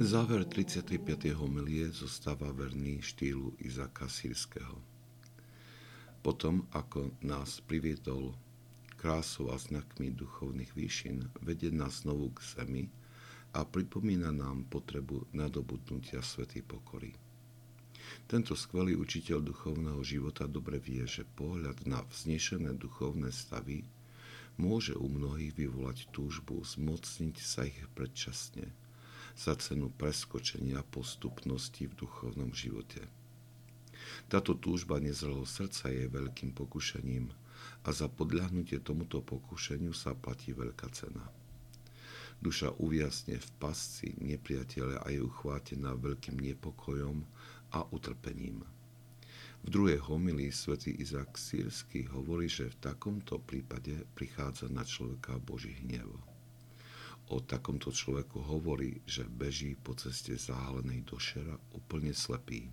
Záver 35. homilie zostáva verný štýlu Izaka Sírskeho. Potom, ako nás priviedol krásou a znakmi duchovných výšin, vedie nás znovu k zemi a pripomína nám potrebu nadobudnutia svetej pokory. Tento skvelý učiteľ duchovného života dobre vie, že pohľad na vznešené duchovné stavy môže u mnohých vyvolať túžbu zmocniť sa ich predčasne – za cenu preskočenia postupnosti v duchovnom živote. Táto túžba nezrelého srdca je veľkým pokušením a za podľahnutie tomuto pokušeniu sa platí veľká cena. Duša uviasne v pasci nepriateľa a je uchvátená veľkým nepokojom a utrpením. V druhej homilii svätý Izak Sírsky hovorí, že v takomto prípade prichádza na človeka Boží hnevo o takomto človeku hovorí, že beží po ceste zahalenej do šera úplne slepý.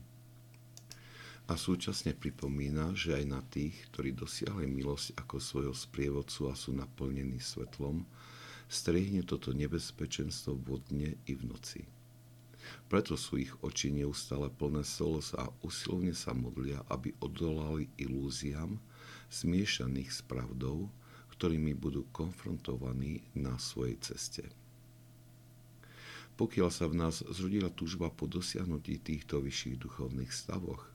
A súčasne pripomína, že aj na tých, ktorí dosiahli milosť ako svojho sprievodcu a sú naplnení svetlom, strihne toto nebezpečenstvo vodne i v noci. Preto sú ich oči neustále plné solos a usilovne sa modlia, aby odolali ilúziám smiešaných s pravdou, ktorými budú konfrontovaní na svojej ceste. Pokiaľ sa v nás zrodila túžba po dosiahnutí týchto vyšších duchovných stavoch,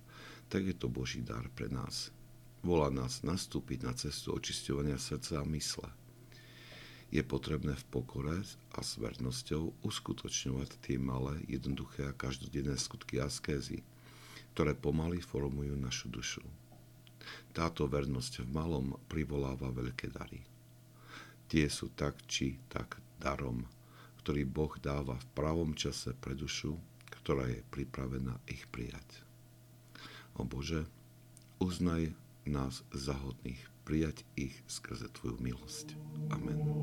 tak je to Boží dar pre nás. Volá nás nastúpiť na cestu očisťovania srdca a mysle. Je potrebné v pokore a s vernosťou uskutočňovať tie malé, jednoduché a každodenné skutky askézy, ktoré pomaly formujú našu dušu. Táto vernosť v malom privoláva veľké dary. Tie sú tak či tak darom, ktorý Boh dáva v pravom čase pre dušu, ktorá je pripravená ich prijať. O Bože, uznaj nás za hodných prijať ich skrze Tvoju milosť. Amen.